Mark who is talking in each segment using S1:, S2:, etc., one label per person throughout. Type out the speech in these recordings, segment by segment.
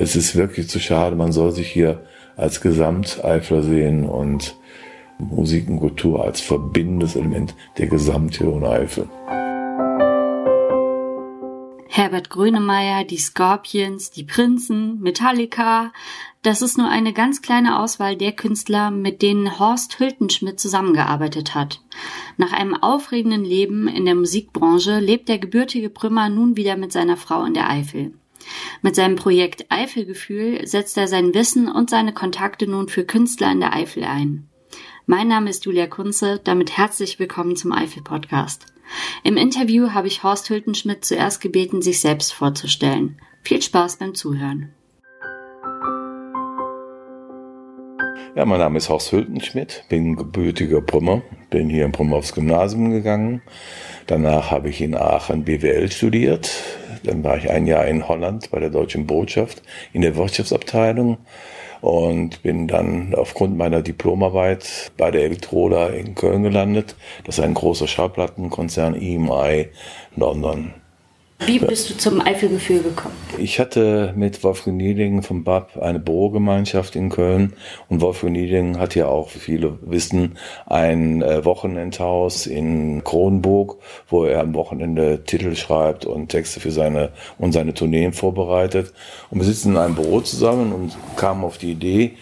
S1: es ist wirklich zu schade. Man soll sich hier als Gesamteifler sehen und Musik und Kultur als verbindendes Element der Gesamtregion Eifel.
S2: Herbert Grönemeyer, die Scorpions, die Prinzen, Metallica. Das ist nur eine ganz kleine Auswahl der Künstler, mit denen Horst Hültenschmidt zusammengearbeitet hat. Nach einem aufregenden Leben in der Musikbranche lebt der gebürtige Brümmer nun wieder mit seiner Frau in der Eifel. Mit seinem Projekt Eifelgefühl setzt er sein Wissen und seine Kontakte nun für Künstler in der Eifel ein. Mein Name ist Julia Kunze, damit herzlich willkommen zum Eifel Podcast. Im Interview habe ich Horst Hültenschmidt zuerst gebeten, sich selbst vorzustellen. Viel Spaß beim Zuhören.
S1: Ja, mein Name ist Horst Hültenschmidt, bin gebürtiger Brummer, bin hier in Brummer aufs Gymnasium gegangen. Danach habe ich in Aachen BWL studiert. Dann war ich ein Jahr in Holland bei der Deutschen Botschaft in der Wirtschaftsabteilung und bin dann aufgrund meiner Diplomarbeit bei der Elektroda in Köln gelandet. Das ist ein großer Schallplattenkonzern EMI London.
S2: Wie bist du zum Eifelgefühl gekommen?
S1: Ich hatte mit Wolfgang Nieding vom BAP eine Bürogemeinschaft in Köln und Wolfgang Nieding hat ja auch, wie viele wissen, ein äh, Wochenendhaus in Kronburg, wo er am Wochenende Titel schreibt und Texte für seine und seine Tourneen vorbereitet. Und wir sitzen in einem Büro zusammen und kamen auf die Idee,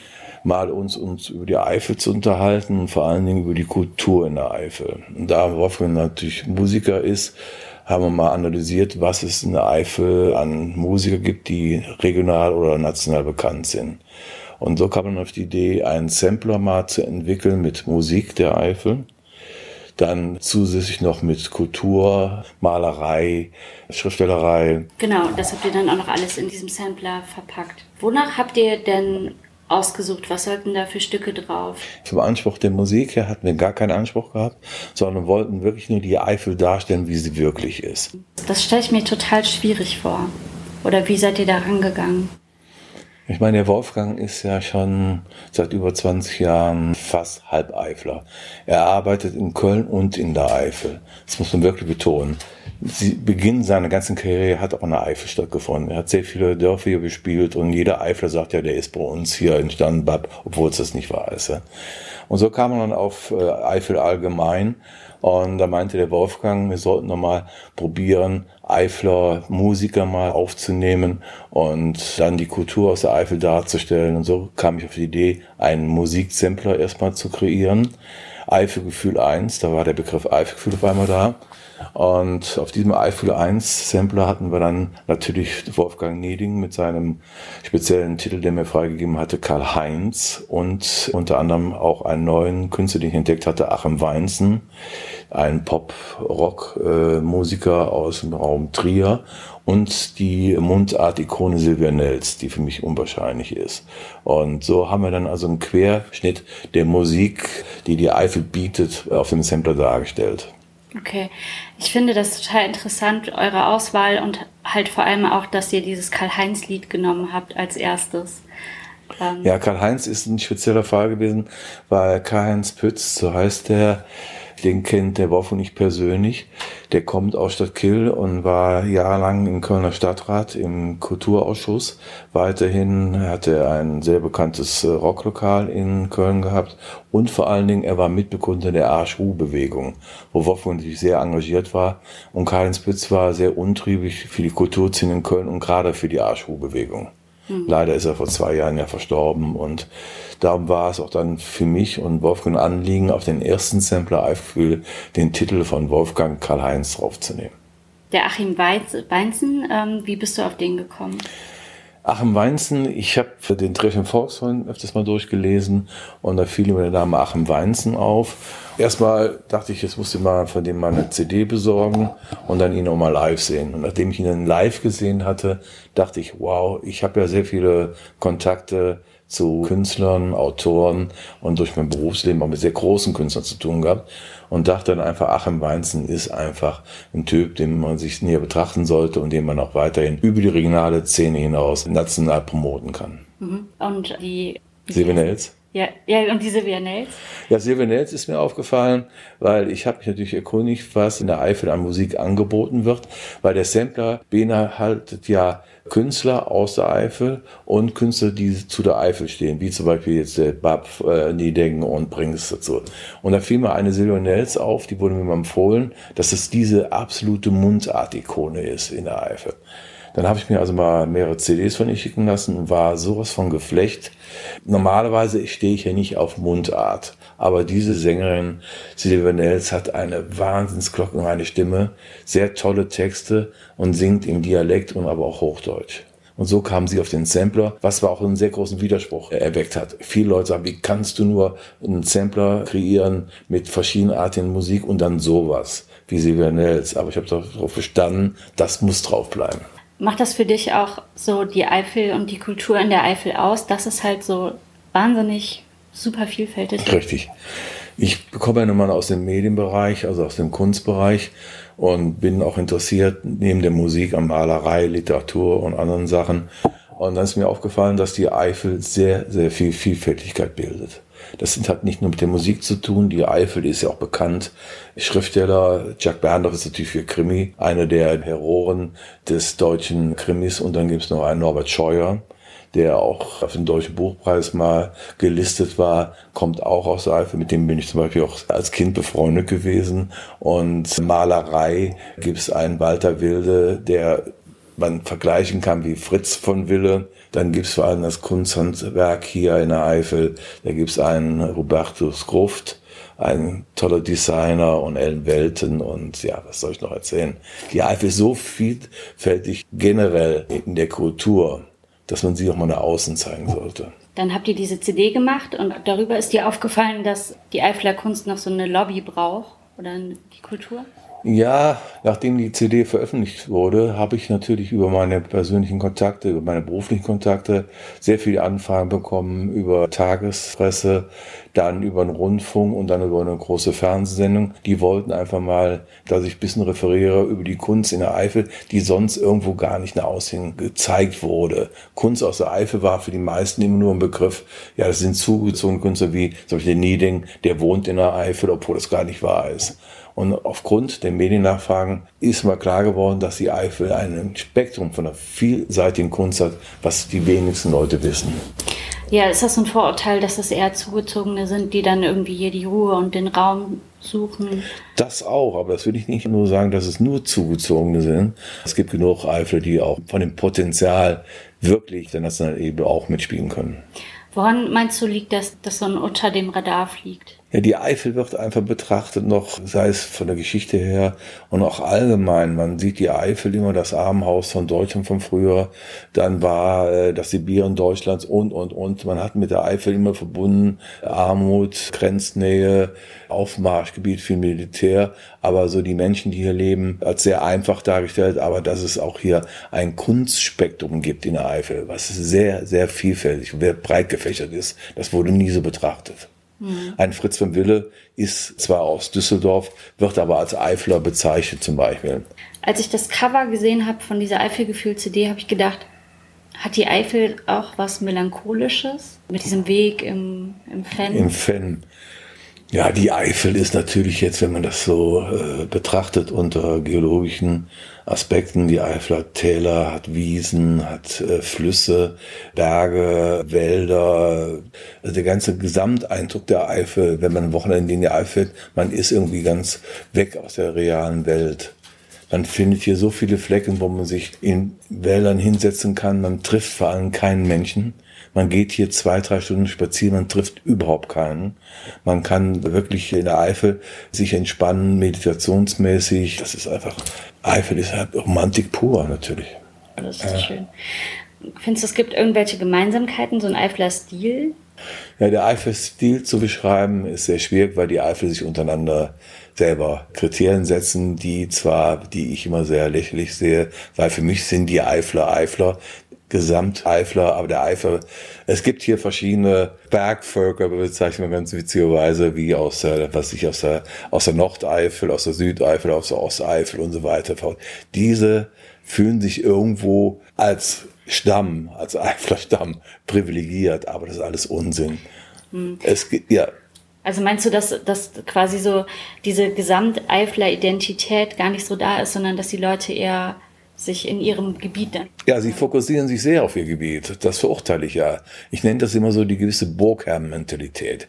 S1: mal uns, uns über die Eifel zu unterhalten und vor allen Dingen über die Kultur in der Eifel. Und da Wolfgang natürlich Musiker ist, haben wir mal analysiert, was es in der Eifel an Musiker gibt, die regional oder national bekannt sind. Und so kam man auf die Idee, einen Sampler mal zu entwickeln mit Musik der Eifel. Dann zusätzlich noch mit Kultur, Malerei, Schriftstellerei.
S2: Genau, das habt ihr dann auch noch alles in diesem Sampler verpackt. Wonach habt ihr denn ausgesucht? Was sollten da für Stücke drauf?
S1: Zum Anspruch der Musik her hatten wir gar keinen Anspruch gehabt, sondern wollten wirklich nur die Eifel darstellen, wie sie wirklich ist.
S2: Das stelle ich mir total schwierig vor. Oder wie seid ihr da rangegangen?
S1: Ich meine, der Wolfgang ist ja schon seit über 20 Jahren fast Halbeifler. Er arbeitet in Köln und in der Eifel. Das muss man wirklich betonen. Sie, Beginn seiner ganzen Karriere hat auch in der Eifel stattgefunden. Er hat sehr viele Dörfer hier bespielt und jeder Eifler sagt ja, der ist bei uns hier in Stannbad, obwohl es das nicht wahr ist. Und so kam man dann auf äh, Eifel allgemein und da meinte der Wolfgang, wir sollten nochmal probieren, Eifler Musiker mal aufzunehmen und dann die Kultur aus der Eifel darzustellen. Und so kam ich auf die Idee, einen Musiksampler erstmal zu kreieren. Eifelgefühl 1, da war der Begriff Eifelgefühl auf einmal da. Und auf diesem Eiffel 1 Sampler hatten wir dann natürlich Wolfgang Nieding mit seinem speziellen Titel, der mir freigegeben hatte, Karl Heinz und unter anderem auch einen neuen Künstler, den ich entdeckt hatte, Achim Weinzen, ein Pop-Rock-Musiker aus dem Raum Trier und die Mundart-Ikone Silvia Nels, die für mich unwahrscheinlich ist. Und so haben wir dann also einen Querschnitt der Musik, die die Eifel bietet, auf dem Sampler dargestellt.
S2: Okay, ich finde das total interessant, eure Auswahl und halt vor allem auch, dass ihr dieses Karl-Heinz-Lied genommen habt als erstes.
S1: Ähm ja, Karl-Heinz ist ein spezieller Fall gewesen, weil Karl-Heinz Pütz, so heißt der, den kennt der Wolf nicht persönlich. Der kommt aus Stadtkill und war jahrelang im Kölner Stadtrat im Kulturausschuss. Weiterhin hatte er ein sehr bekanntes äh, Rocklokal in Köln gehabt und vor allen Dingen er war Mitbegründer der Arsch-Hu-Bewegung, wo Wolfgang natürlich sehr engagiert war und Karl-Heinz Pütz war sehr untriebig für die Kulturszene in Köln und gerade für die Arsch-Hu-Bewegung. Mhm. Leider ist er vor zwei Jahren ja verstorben und darum war es auch dann für mich und Wolfgang Anliegen, auf den ersten Sampler Eifgefühl den Titel von Wolfgang Karl-Heinz draufzunehmen.
S2: Der Achim Weinzen, ähm, wie bist du auf den gekommen?
S1: Achim Weinzen, ich habe den Treffen Volksfreund öfters mal durchgelesen und da fiel mir der Name Achim Weinzen auf. Erstmal dachte ich, jetzt musste ich mal von dem mal eine CD besorgen und dann ihn auch mal live sehen. Und nachdem ich ihn dann live gesehen hatte, dachte ich, wow, ich habe ja sehr viele Kontakte zu Künstlern, Autoren und durch mein Berufsleben auch mit sehr großen Künstlern zu tun gehabt und dachte dann einfach, Achim Weinzen ist einfach ein Typ, den man sich näher betrachten sollte und den man auch weiterhin über die regionale Szene hinaus national promoten kann.
S2: Mhm. Und die
S1: Silvia Nels?
S2: Ja, ja, und die Silvia Nels?
S1: Ja, Silvia Nels ist mir aufgefallen, weil ich habe mich natürlich erkundigt, was in der Eifel an Musik angeboten wird, weil der Sampler beinhaltet ja Künstler aus der Eifel und Künstler, die zu der Eifel stehen, wie zum Beispiel jetzt der Bab äh, Niedengen und Brings dazu. Und da fiel mir eine Silvia Nels auf, die wurde mir empfohlen, dass es diese absolute Mundart-Ikone ist in der Eifel. Dann habe ich mir also mal mehrere CDs von ihr schicken lassen und war sowas von Geflecht. Normalerweise stehe ich ja nicht auf Mundart, aber diese Sängerin Silvia Nels hat eine wahnsinns glockenreine Stimme, sehr tolle Texte und singt im Dialekt und aber auch Hochdeutsch. Und so kam sie auf den Sampler, was aber auch einen sehr großen Widerspruch erweckt hat. Viele Leute sagen, wie kannst du nur einen Sampler kreieren mit verschiedenartigen Musik und dann sowas wie Silvia Nels. Aber ich habe darauf bestanden, das muss drauf bleiben.
S2: Macht das für dich auch so die Eifel und die Kultur in der Eifel aus, dass es halt so wahnsinnig super vielfältig ist?
S1: Richtig. Ich bekomme ja nun mal aus dem Medienbereich, also aus dem Kunstbereich und bin auch interessiert neben der Musik an Malerei, Literatur und anderen Sachen. Und dann ist mir aufgefallen, dass die Eifel sehr, sehr viel Vielfältigkeit bildet. Das hat nicht nur mit der Musik zu tun. Die Eifel die ist ja auch bekannt. Schriftsteller Jack Berndorf ist natürlich für Krimi einer der Heroen des deutschen Krimis. Und dann gibt es noch einen Norbert Scheuer, der auch auf den Deutschen Buchpreis mal gelistet war, kommt auch aus der Eifel. Mit dem bin ich zum Beispiel auch als Kind befreundet gewesen. Und Malerei gibt es einen Walter Wilde, der man vergleichen kann wie Fritz von Wille. Dann gibt es vor allem das Kunsthandwerk hier in der Eifel. Da gibt es einen Robertus Gruft, ein toller Designer und Ellen Welten und ja, was soll ich noch erzählen? Die Eifel ist so vielfältig generell in der Kultur, dass man sie auch mal nach außen zeigen sollte.
S2: Dann habt ihr diese CD gemacht und darüber ist dir aufgefallen, dass die Eifler Kunst noch so eine Lobby braucht oder die Kultur?
S1: Ja, nachdem die CD veröffentlicht wurde, habe ich natürlich über meine persönlichen Kontakte, über meine beruflichen Kontakte sehr viele Anfragen bekommen über Tagespresse, dann über einen Rundfunk und dann über eine große Fernsehsendung. Die wollten einfach mal, dass ich ein bisschen referiere über die Kunst in der Eifel, die sonst irgendwo gar nicht nach außen gezeigt wurde. Kunst aus der Eifel war für die meisten immer nur ein Begriff, ja, das sind zugezogene Künstler wie zum Beispiel Nieding, der wohnt in der Eifel, obwohl das gar nicht wahr ist. Und aufgrund der Mediennachfragen ist mal klar geworden, dass die Eifel ein Spektrum von einer vielseitigen Kunst hat, was die wenigsten Leute wissen.
S2: Ja, ist das ein Vorurteil, dass es eher Zugezogene sind, die dann irgendwie hier die Ruhe und den Raum suchen?
S1: Das auch, aber das würde ich nicht nur sagen, dass es nur Zugezogene sind. Es gibt genug Eifel, die auch von dem Potenzial wirklich der nationalen Ebene auch mitspielen können.
S2: Woran meinst du, liegt das, dass so ein unter dem Radar fliegt?
S1: Ja, die Eifel wird einfach betrachtet noch, sei es von der Geschichte her und auch allgemein. Man sieht die Eifel immer das Armenhaus von Deutschland von früher. Dann war äh, das Sibirien Deutschlands und, und, und. Man hat mit der Eifel immer verbunden Armut, Grenznähe, Aufmarschgebiet für Militär. Aber so die Menschen, die hier leben, als sehr einfach dargestellt. Aber dass es auch hier ein Kunstspektrum gibt in der Eifel, was sehr, sehr vielfältig und breit gefächert ist, das wurde nie so betrachtet. Mhm. Ein Fritz von Wille ist zwar aus Düsseldorf, wird aber als Eifler bezeichnet zum Beispiel.
S2: Als ich das Cover gesehen habe von dieser Eifelgefühl-CD, habe ich gedacht, hat die Eifel auch was Melancholisches mit diesem Weg im, im Fenn?
S1: Im Fenn. Ja, die Eifel ist natürlich jetzt, wenn man das so äh, betrachtet unter geologischen Aspekten, die Eifel hat Täler, hat Wiesen, hat äh, Flüsse, Berge, Wälder. Also der ganze Gesamteindruck der Eifel, wenn man ein Wochenende in die Eifel, man ist irgendwie ganz weg aus der realen Welt. Man findet hier so viele Flecken, wo man sich in Wäldern hinsetzen kann. Man trifft vor allem keinen Menschen. Man geht hier zwei, drei Stunden spazieren, man trifft überhaupt keinen. Man kann wirklich in der Eifel sich entspannen, meditationsmäßig. Das ist einfach, Eifel ist halt Romantik pur natürlich.
S2: Das ist ja. schön. Findest du, es gibt irgendwelche Gemeinsamkeiten, so ein Eifler Stil?
S1: Ja, der Eifel-Stil zu beschreiben ist sehr schwierig, weil die Eifel sich untereinander selber Kriterien setzen, die zwar, die ich immer sehr lächerlich sehe, weil für mich sind die Eifler Eifler, Gesamteifler, aber der Eifel, es gibt hier verschiedene Bergvölker, bezeichnen wir ganz witzigerweise, wie aus der, was ich aus der, aus der Nordeifel, aus der Südeifel, aus der Osteifel und so weiter. Diese fühlen sich irgendwo als Stamm, als Eifler Stamm privilegiert, aber das ist alles Unsinn.
S2: Hm.
S1: Es gibt, ja.
S2: Also meinst du, dass, dass quasi so diese Gesamteifler-Identität gar nicht so da ist, sondern dass die Leute eher sich in ihrem Gebiet dann.
S1: Ja, sie fokussieren sich sehr auf ihr Gebiet. Das verurteile ich ja. Ich nenne das immer so die gewisse Burgherren-Mentalität.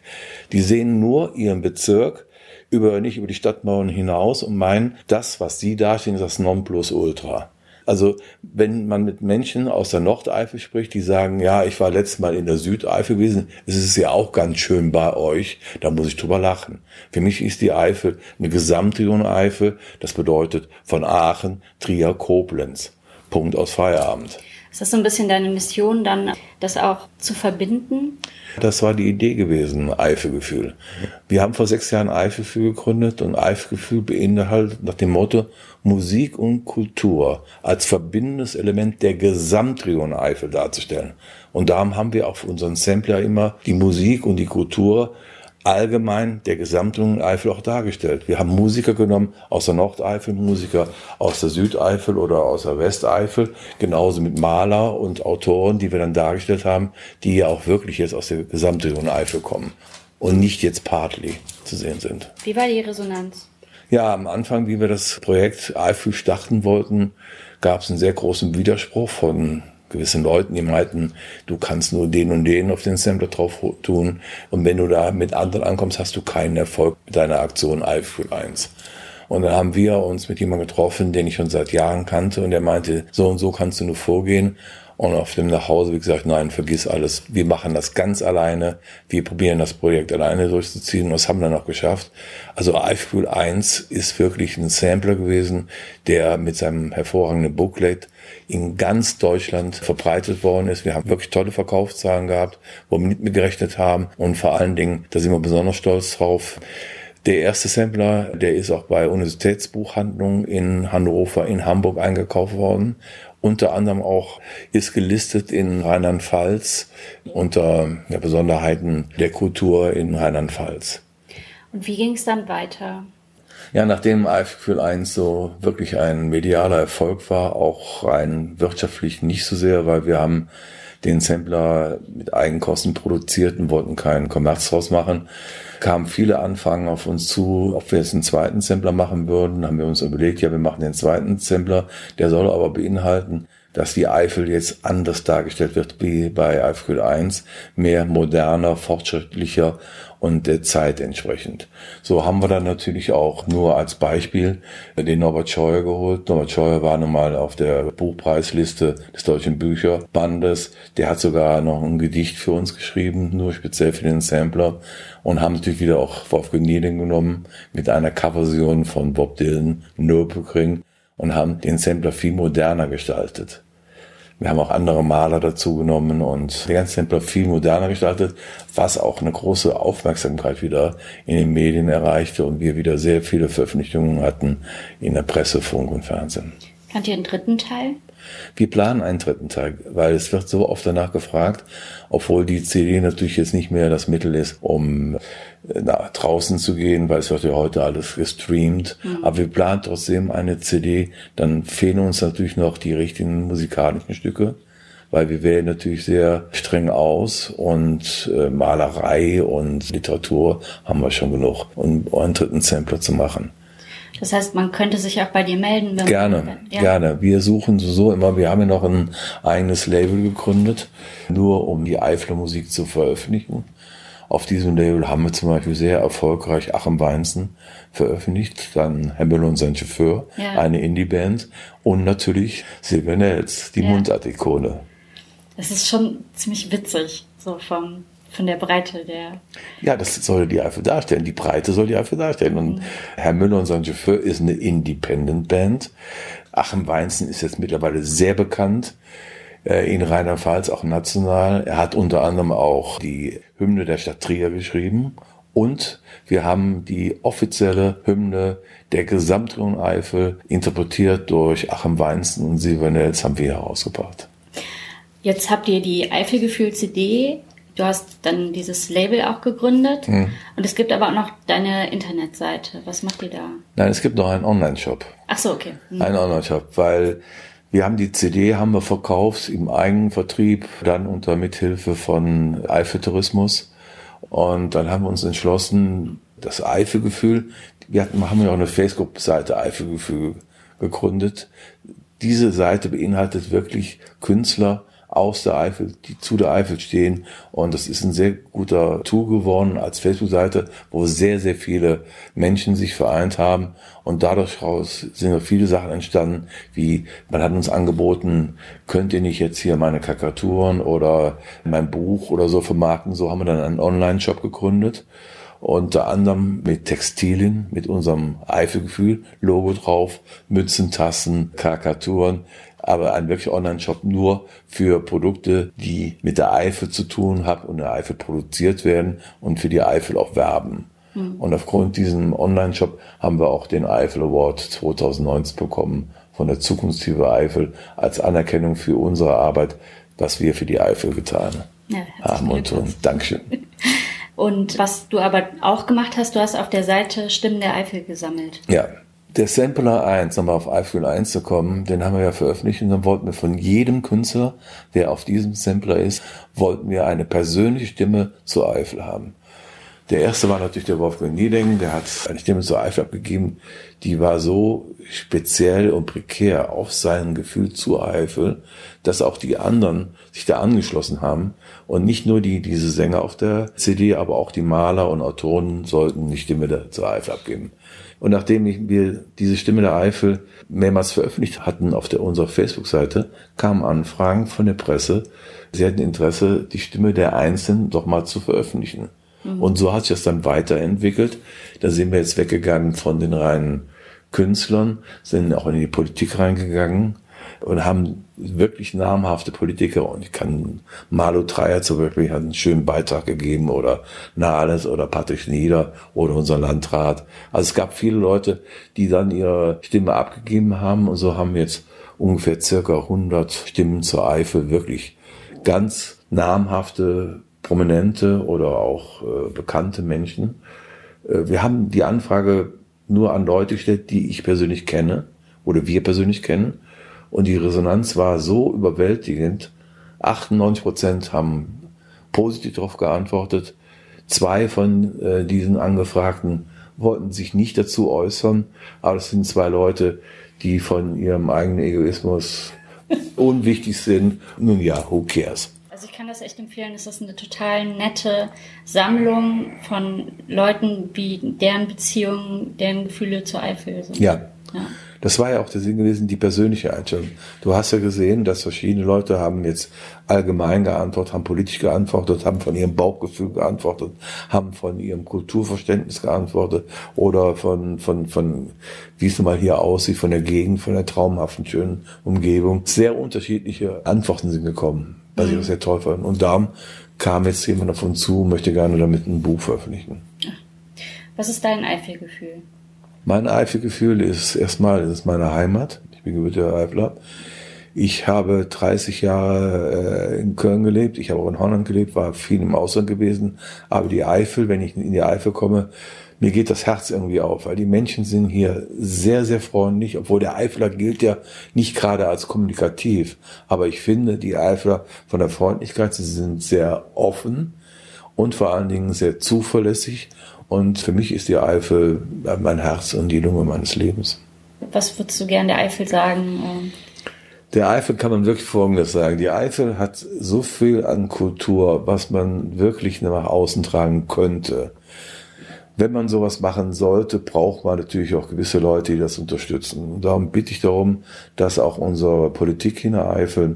S1: Die sehen nur ihren Bezirk, über, nicht über die Stadtmauern hinaus und meinen, das, was sie darstellen, ist das Nonplusultra. Also wenn man mit Menschen aus der Nordeifel spricht, die sagen, ja, ich war letztes Mal in der Südeifel gewesen, es ist ja auch ganz schön bei euch, da muss ich drüber lachen. Für mich ist die Eifel eine Gesamtregion Eifel, das bedeutet von Aachen, Trier, Koblenz. Punkt aus Feierabend.
S2: Ist das so ein bisschen deine Mission, dann das auch zu verbinden?
S1: Das war die Idee gewesen, Eifelgefühl. Wir haben vor sechs Jahren Eifelgefühl gegründet und Eifelgefühl beinhaltet nach dem Motto Musik und Kultur als verbindendes Element der Gesamtregion Eifel darzustellen. Und darum haben wir auf unseren Sampler immer die Musik und die Kultur allgemein der Gesamtung Eifel auch dargestellt. Wir haben Musiker genommen aus der Nordeifel, Musiker aus der Südeifel oder aus der Westeifel, genauso mit Maler und Autoren, die wir dann dargestellt haben, die ja auch wirklich jetzt aus der Gesamtregion Eifel kommen und nicht jetzt partly zu sehen sind.
S2: Wie war die Resonanz?
S1: Ja, am Anfang, wie wir das Projekt Eifel starten wollten, gab es einen sehr großen Widerspruch von gewissen Leuten, die meinten, du kannst nur den und den auf den Sampler drauf tun und wenn du da mit anderen ankommst, hast du keinen Erfolg mit deiner Aktion iFood 1. Und dann haben wir uns mit jemandem getroffen, den ich schon seit Jahren kannte und der meinte, so und so kannst du nur vorgehen. Und auf dem Nachhause, wie gesagt, nein, vergiss alles. Wir machen das ganz alleine. Wir probieren das Projekt alleine durchzuziehen. Und das haben wir dann auch geschafft. Also iFood 1 ist wirklich ein Sampler gewesen, der mit seinem hervorragenden Booklet in ganz Deutschland verbreitet worden ist. Wir haben wirklich tolle Verkaufszahlen gehabt, wo wir nicht mitgerechnet haben. Und vor allen Dingen, da sind wir besonders stolz drauf. Der erste Sampler, der ist auch bei Universitätsbuchhandlungen in Hannover, in Hamburg eingekauft worden. Unter anderem auch ist gelistet in Rheinland-Pfalz unter ja, Besonderheiten der Kultur in Rheinland-Pfalz.
S2: Und wie ging es dann weiter?
S1: Ja, nachdem Eifel 1 so wirklich ein medialer Erfolg war, auch rein wirtschaftlich nicht so sehr, weil wir haben den Sampler mit Eigenkosten produziert und wollten keinen Kommerz draus machen, kamen viele Anfragen auf uns zu, ob wir jetzt einen zweiten Sampler machen würden. Haben wir uns überlegt, ja, wir machen den zweiten Sampler, der soll aber beinhalten, dass die Eifel jetzt anders dargestellt wird wie bei Eifel 1, mehr moderner, fortschrittlicher und der Zeit entsprechend. So haben wir dann natürlich auch nur als Beispiel den Norbert Scheuer geholt. Norbert Scheuer war nun mal auf der Buchpreisliste des Deutschen Bücherbandes. Der hat sogar noch ein Gedicht für uns geschrieben, nur speziell für den Sampler und haben natürlich wieder auch Wolfgang Nieden genommen mit einer Coverversion von Bob Dylan, Nürburgring und haben den Sampler viel moderner gestaltet. Wir haben auch andere Maler dazu genommen und den ganzen Templer viel moderner gestaltet, was auch eine große Aufmerksamkeit wieder in den Medien erreichte und wir wieder sehr viele Veröffentlichungen hatten in der Presse, Funk und Fernsehen.
S2: Kannt ihr einen dritten Teil?
S1: Wir planen einen dritten Teil, weil es wird so oft danach gefragt, obwohl die CD natürlich jetzt nicht mehr das Mittel ist, um äh, nach draußen zu gehen, weil es wird ja heute alles gestreamt. Mhm. Aber wir planen trotzdem eine CD. Dann fehlen uns natürlich noch die richtigen musikalischen Stücke, weil wir wählen natürlich sehr streng aus und äh, Malerei und Literatur haben wir schon genug, um einen dritten Sampler zu machen.
S2: Das heißt, man könnte sich auch bei dir melden.
S1: Wenn gerne, man, ja. gerne. Wir suchen so immer, wir haben ja noch ein eigenes Label gegründet, nur um die Eifler Musik zu veröffentlichen. Auf diesem Label haben wir zum Beispiel sehr erfolgreich Achim Weinzen veröffentlicht, dann Hemmel und sein Chauffeur, ja. eine Indie-Band und natürlich Silver Nels, die ja. Mundartikone.
S2: Das ist schon ziemlich witzig, so vom von der Breite der.
S1: Ja, das soll die Eifel darstellen. Die Breite soll die Eifel darstellen. Und mhm. Herr Müller und sein Chauffeur ist eine Independent Band. Achim Weinzen ist jetzt mittlerweile sehr bekannt äh, in Rheinland-Pfalz, auch national. Er hat unter anderem auch die Hymne der Stadt Trier geschrieben. Und wir haben die offizielle Hymne der Gesamtregion Eifel interpretiert durch Achim Weinzen und Silver Nels haben wir herausgebracht.
S2: Jetzt habt ihr die Eifelgefühl-CD Du hast dann dieses Label auch gegründet mhm. und es gibt aber auch noch deine Internetseite. Was macht ihr da?
S1: Nein, es gibt noch einen Online-Shop.
S2: Ach so, okay.
S1: Mhm. Einen Online-Shop, weil wir haben die CD haben wir verkauft im eigenen Vertrieb, dann unter Mithilfe von Eifel Tourismus Und dann haben wir uns entschlossen, das Eifelgefühl, wir hatten, haben ja auch eine Facebook-Seite Eifelgefühl gegründet. Diese Seite beinhaltet wirklich Künstler, aus der Eifel, die zu der Eifel stehen. Und das ist ein sehr guter Tool geworden als Facebook-Seite, wo sehr, sehr viele Menschen sich vereint haben. Und dadurch sind viele Sachen entstanden, wie man hat uns angeboten, könnt ihr nicht jetzt hier meine Kakaturen oder mein Buch oder so vermarkten. So haben wir dann einen Online-Shop gegründet unter anderem mit Textilien, mit unserem Eifelgefühl, Logo drauf, Mützen, Tassen, Karikaturen, aber ein wirklich Online-Shop nur für Produkte, die mit der Eifel zu tun haben und der Eifel produziert werden und für die Eifel auch werben. Mhm. Und aufgrund diesem Online-Shop haben wir auch den Eifel Award 2019 bekommen von der Zukunftshiebe Eifel als Anerkennung für unsere Arbeit, was wir für die Eifel getan ja, haben. Und, und Dankeschön.
S2: Und was du aber auch gemacht hast, du hast auf der Seite Stimmen der Eifel gesammelt.
S1: Ja, der Sampler 1, nochmal auf iPhone 1 zu kommen, den haben wir ja veröffentlicht und dann wollten wir von jedem Künstler, der auf diesem Sampler ist, wollten wir eine persönliche Stimme zur Eifel haben. Der erste war natürlich der Wolfgang Nieding, der hat eine Stimme zur Eifel abgegeben, die war so speziell und prekär auf sein Gefühl zur Eifel, dass auch die anderen sich da angeschlossen haben. Und nicht nur die, diese Sänger auf der CD, aber auch die Maler und Autoren sollten die Stimme zur Eifel abgeben. Und nachdem wir diese Stimme der Eifel mehrmals veröffentlicht hatten auf der, unserer Facebook-Seite, kamen Anfragen von der Presse. Sie hatten Interesse, die Stimme der Einzelnen doch mal zu veröffentlichen. Mhm. Und so hat sich das dann weiterentwickelt. Da sind wir jetzt weggegangen von den reinen Künstlern, sind auch in die Politik reingegangen und haben wirklich namhafte Politiker und ich kann Malu Dreyer zum Beispiel hat einen schönen Beitrag gegeben oder Nahles oder Patrick Nieder oder unser Landrat. Also es gab viele Leute, die dann ihre Stimme abgegeben haben und so haben jetzt ungefähr circa 100 Stimmen zur Eifel wirklich ganz namhafte, prominente oder auch äh, bekannte Menschen. Äh, wir haben die Anfrage nur an Leute gestellt, die ich persönlich kenne oder wir persönlich kennen und die Resonanz war so überwältigend. 98 Prozent haben positiv darauf geantwortet. Zwei von äh, diesen Angefragten wollten sich nicht dazu äußern, aber es sind zwei Leute, die von ihrem eigenen Egoismus unwichtig sind. Nun ja, who cares?
S2: Also ich kann das echt empfehlen. Es ist eine total nette Sammlung von Leuten, wie deren Beziehungen, deren Gefühle zur Eifel sind.
S1: Ja. ja. Das war ja auch der Sinn gewesen, die persönliche Einstellung. Du hast ja gesehen, dass verschiedene Leute haben jetzt allgemein geantwortet, haben politisch geantwortet, haben von ihrem Bauchgefühl geantwortet, haben von ihrem Kulturverständnis geantwortet oder von, von, von, wie es nun mal hier aussieht, von der Gegend, von der traumhaften, schönen Umgebung. Sehr unterschiedliche Antworten sind gekommen, was mhm. ich auch sehr toll fand. Und darum kam jetzt jemand davon zu, möchte gerne damit ein Buch veröffentlichen.
S2: Was ist dein Eifelgefühl?
S1: Mein Eifelgefühl ist erstmal, es ist meine Heimat. Ich bin gebürtiger Eifler. Ich habe 30 Jahre äh, in Köln gelebt. Ich habe auch in Holland gelebt, war viel im Ausland gewesen. Aber die Eifel, wenn ich in die Eifel komme, mir geht das Herz irgendwie auf, weil die Menschen sind hier sehr, sehr freundlich, obwohl der Eifler gilt ja nicht gerade als kommunikativ. Aber ich finde, die Eifler von der Freundlichkeit, sie sind sehr offen und vor allen Dingen sehr zuverlässig und für mich ist die Eifel mein Herz und die Lunge meines Lebens.
S2: Was würdest du gern der Eifel sagen?
S1: Der Eifel kann man wirklich Folgendes sagen. Die Eifel hat so viel an Kultur, was man wirklich nach außen tragen könnte. Wenn man sowas machen sollte, braucht man natürlich auch gewisse Leute, die das unterstützen. Und darum bitte ich darum, dass auch unsere Politik in der Eifel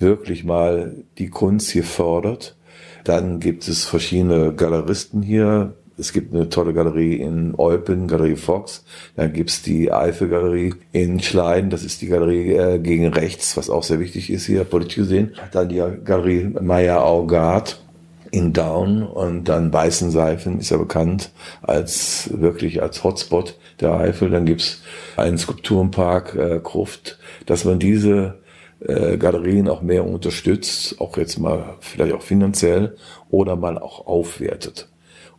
S1: wirklich mal die Kunst hier fördert. Dann gibt es verschiedene Galeristen hier, es gibt eine tolle Galerie in Eupen, Galerie Fox. Dann gibt's die Eifel-Galerie in Schleiden. Das ist die Galerie äh, gegen rechts, was auch sehr wichtig ist hier, politisch gesehen. Dann die Galerie Meyer Augard in Down und dann Weißenseifen ist ja bekannt als wirklich als Hotspot der Eifel. Dann gibt's einen Skulpturenpark äh, Gruft, dass man diese äh, Galerien auch mehr unterstützt, auch jetzt mal vielleicht auch finanziell oder mal auch aufwertet.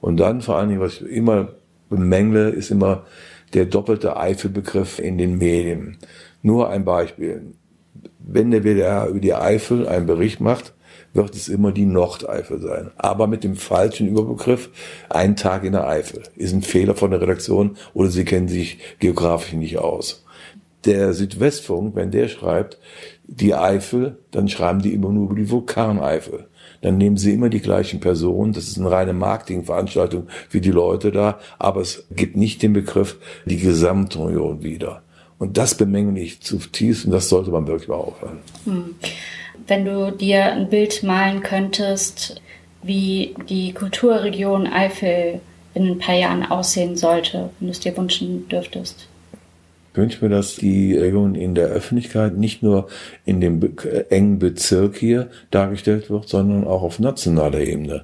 S1: Und dann vor allen Dingen, was ich immer bemängle, ist immer der doppelte Eifelbegriff in den Medien. Nur ein Beispiel. Wenn der WDR über die Eifel einen Bericht macht, wird es immer die Nordeifel sein. Aber mit dem falschen Überbegriff, ein Tag in der Eifel. Ist ein Fehler von der Redaktion oder sie kennen sich geografisch nicht aus. Der Südwestfunk, wenn der schreibt, die Eifel, dann schreiben die immer nur über die Vulkaneifel. Dann nehmen sie immer die gleichen Personen. Das ist eine reine Marketingveranstaltung für die Leute da. Aber es gibt nicht den Begriff die Gesamtunion wieder. Und das bemängle ich zutiefst und das sollte man wirklich mal aufhören. Hm.
S2: Wenn du dir ein Bild malen könntest, wie die Kulturregion Eifel in ein paar Jahren aussehen sollte, wenn du es dir wünschen dürftest?
S1: Ich wünsche mir, dass die Region in der Öffentlichkeit nicht nur in dem engen Bezirk hier dargestellt wird, sondern auch auf nationaler Ebene.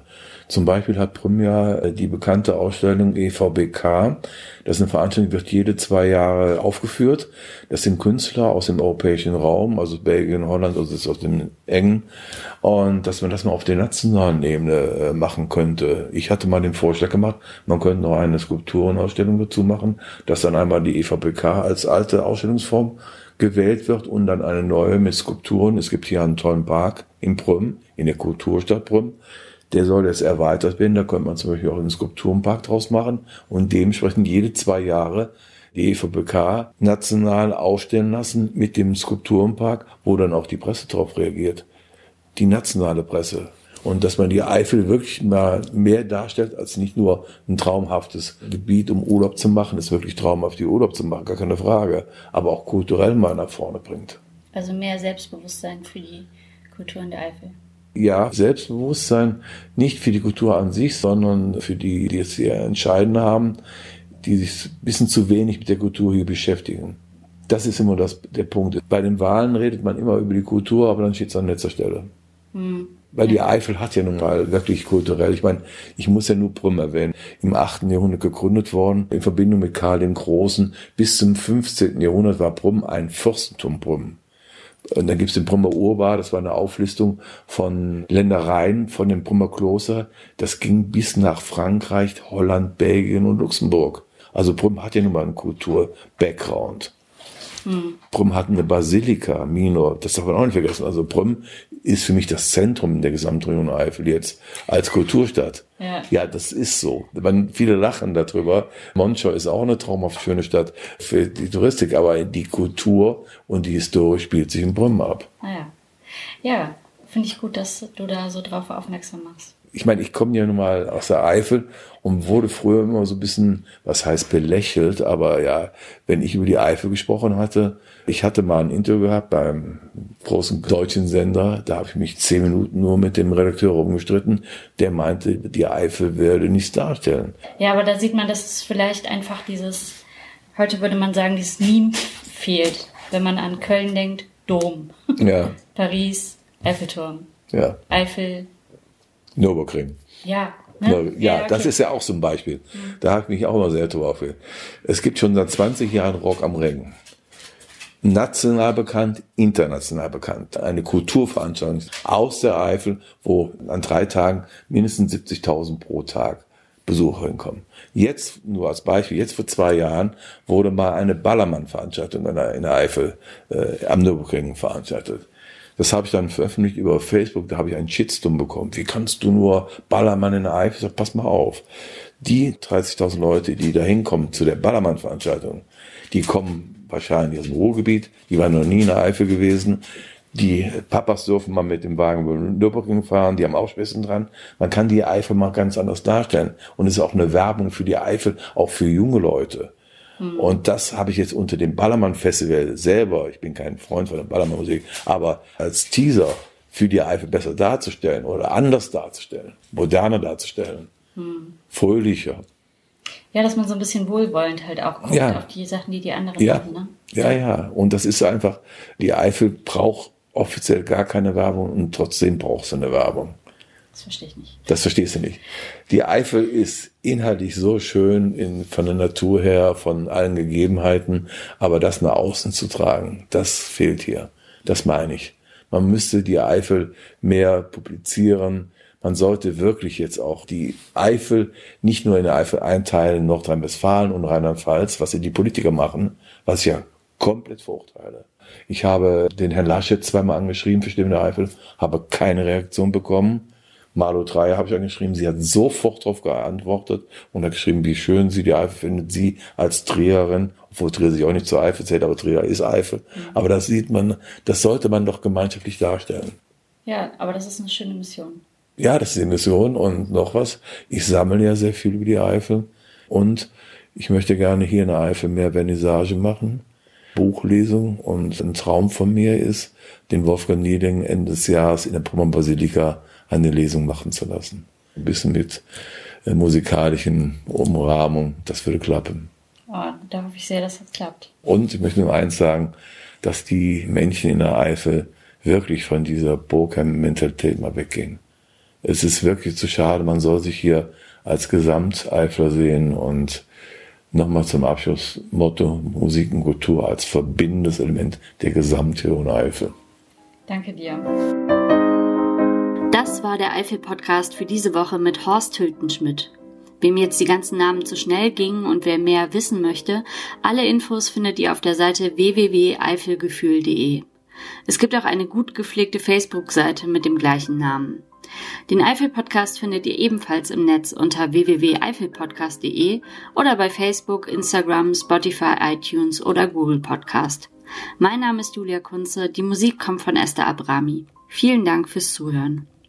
S1: Zum Beispiel hat Primja äh, die bekannte Ausstellung EVBK. Das ist eine Veranstaltung, die wird jede zwei Jahre aufgeführt. Das sind Künstler aus dem europäischen Raum, also Belgien, Holland, also aus dem Engen. Und dass man das mal auf der nationalen Ebene äh, machen könnte. Ich hatte mal den Vorschlag gemacht, man könnte noch eine Skulpturenausstellung dazu machen, dass dann einmal die EVBK als alte Ausstellungsform gewählt wird und dann eine neue mit Skulpturen. Es gibt hier einen tollen Park in Brüm, in der Kulturstadt Brüm der soll jetzt erweitert werden. Da könnte man zum Beispiel auch einen Skulpturenpark draus machen und dementsprechend jede zwei Jahre die EVBK national aufstellen lassen mit dem Skulpturenpark, wo dann auch die Presse drauf reagiert. Die nationale Presse. Und dass man die Eifel wirklich mal mehr darstellt als nicht nur ein traumhaftes Gebiet, um Urlaub zu machen, ist wirklich traumhaft, die Urlaub zu machen, gar keine Frage. Aber auch kulturell mal nach vorne bringt.
S2: Also mehr Selbstbewusstsein für die Kultur in der Eifel
S1: ja, Selbstbewusstsein nicht für die Kultur an sich, sondern für die, die es hier entscheiden haben, die sich ein bisschen zu wenig mit der Kultur hier beschäftigen. Das ist immer das, der Punkt. Bei den Wahlen redet man immer über die Kultur, aber dann steht es an letzter Stelle. Hm. Weil die Eifel hat ja nun mal wirklich kulturell, ich meine, ich muss ja nur Brüm erwähnen, im 8. Jahrhundert gegründet worden, in Verbindung mit Karl dem Großen. Bis zum 15. Jahrhundert war Brüm ein Fürstentum Brüm. Und dann gibt's den Brummer Urbar, das war eine Auflistung von Ländereien von dem Brummer Kloster. Das ging bis nach Frankreich, Holland, Belgien und Luxemburg. Also Brüm hat ja nun mal einen Kultur-Background. Hm. Brüm hat eine Basilika, Minor, das darf man auch nicht vergessen. Also Brüm ist für mich das Zentrum der Gesamtregion Eifel jetzt als Kulturstadt. Ja. ja, das ist so. Man, viele lachen darüber. Monschau ist auch eine traumhaft schöne Stadt für die Touristik, aber die Kultur und die Historie spielt sich in Brüm ab.
S2: Ah ja, ja finde ich gut, dass du da so drauf aufmerksam machst
S1: ich meine, ich komme ja nun mal aus der Eifel und wurde früher immer so ein bisschen, was heißt belächelt, aber ja, wenn ich über die Eifel gesprochen hatte, ich hatte mal ein Interview gehabt beim großen deutschen Sender, da habe ich mich zehn Minuten nur mit dem Redakteur rumgestritten, der meinte, die Eifel werde nichts darstellen.
S2: Ja, aber da sieht man, dass es vielleicht einfach dieses, heute würde man sagen, dieses Meme fehlt, wenn man an Köln denkt, Dom. Ja. Paris, Eiffelturm. Ja. Eifel,
S1: Nürburgring.
S2: Ja.
S1: Ne? Ja, ja okay. das ist ja auch so ein Beispiel. Mhm. Da habe ich mich auch mal sehr drauf. Es gibt schon seit 20 Jahren Rock am Ring. National bekannt, international bekannt. Eine Kulturveranstaltung aus der Eifel, wo an drei Tagen mindestens 70.000 pro Tag Besucher hinkommen. Jetzt, nur als Beispiel, jetzt vor zwei Jahren wurde mal eine Ballermann-Veranstaltung in der Eifel äh, am Nürburgring veranstaltet. Das habe ich dann veröffentlicht über Facebook, da habe ich einen Shitstorm bekommen. Wie kannst du nur Ballermann in der Eifel? Ich sag, pass mal auf. Die 30.000 Leute, die da hinkommen zu der Ballermann-Veranstaltung, die kommen wahrscheinlich aus dem Ruhrgebiet, die waren noch nie in der Eifel gewesen. Die Papas dürfen mal mit dem Wagen über Nürburgring fahren, die haben auch Spitzen dran. Man kann die Eifel mal ganz anders darstellen. Und es ist auch eine Werbung für die Eifel, auch für junge Leute. Mhm. Und das habe ich jetzt unter dem Ballermann Festival selber, ich bin kein Freund von der Ballermann Musik, aber als Teaser für die Eifel besser darzustellen oder anders darzustellen, moderner darzustellen, mhm. fröhlicher.
S2: Ja, dass man so ein bisschen wohlwollend halt auch guckt ja. auf die Sachen, die die anderen
S1: ja.
S2: machen. Ne?
S1: Ja, ja. Und das ist einfach, die Eifel braucht offiziell gar keine Werbung und trotzdem braucht sie eine Werbung.
S2: Das verstehe ich nicht.
S1: Das verstehst du nicht. Die Eifel ist inhaltlich so schön in, von der Natur her, von allen Gegebenheiten, aber das nach außen zu tragen, das fehlt hier. Das meine ich. Man müsste die Eifel mehr publizieren. Man sollte wirklich jetzt auch die Eifel nicht nur in der Eifel einteilen, Nordrhein-Westfalen und Rheinland-Pfalz, was die Politiker machen, was ich ja komplett Vorurteile. Ich habe den Herrn Laschet zweimal angeschrieben für Stimme der Eifel, habe keine Reaktion bekommen. Malu 3 habe ich angeschrieben, sie hat sofort darauf geantwortet und hat geschrieben, wie schön sie die Eifel findet, sie als Triererin, obwohl Trier sich auch nicht zur Eifel zählt, aber Trier ist Eifel. Mhm. Aber das sieht man, das sollte man doch gemeinschaftlich darstellen.
S2: Ja, aber das ist eine schöne Mission.
S1: Ja, das ist die Mission und noch was. Ich sammle ja sehr viel über die Eifel und ich möchte gerne hier in der Eifel mehr Vernissage machen, Buchlesung und ein Traum von mir ist, den Wolfgang Nieding Ende des Jahres in der Pommern Basilika eine Lesung machen zu lassen. Ein bisschen mit äh, musikalischen Umrahmung, das würde klappen.
S2: Oh, da hoffe ich sehr, dass das klappt.
S1: Und ich möchte nur eins sagen, dass die Menschen in der Eifel wirklich von dieser Burgheim-Mentalität mal weggehen. Es ist wirklich zu schade, man soll sich hier als Gesamteifler sehen und nochmal zum Abschluss Motto Musik und Kultur als verbindendes Element der Gesamtregion Eifel.
S2: Danke dir. Das war der Eifel-Podcast für diese Woche mit Horst Hültenschmidt. Wem jetzt die ganzen Namen zu schnell gingen und wer mehr wissen möchte, alle Infos findet ihr auf der Seite www.eifelgefühl.de. Es gibt auch eine gut gepflegte Facebook-Seite mit dem gleichen Namen. Den Eifel-Podcast findet ihr ebenfalls im Netz unter www.eifelpodcast.de oder bei Facebook, Instagram, Spotify, iTunes oder Google Podcast. Mein Name ist Julia Kunze, die Musik kommt von Esther Abrami. Vielen Dank fürs Zuhören.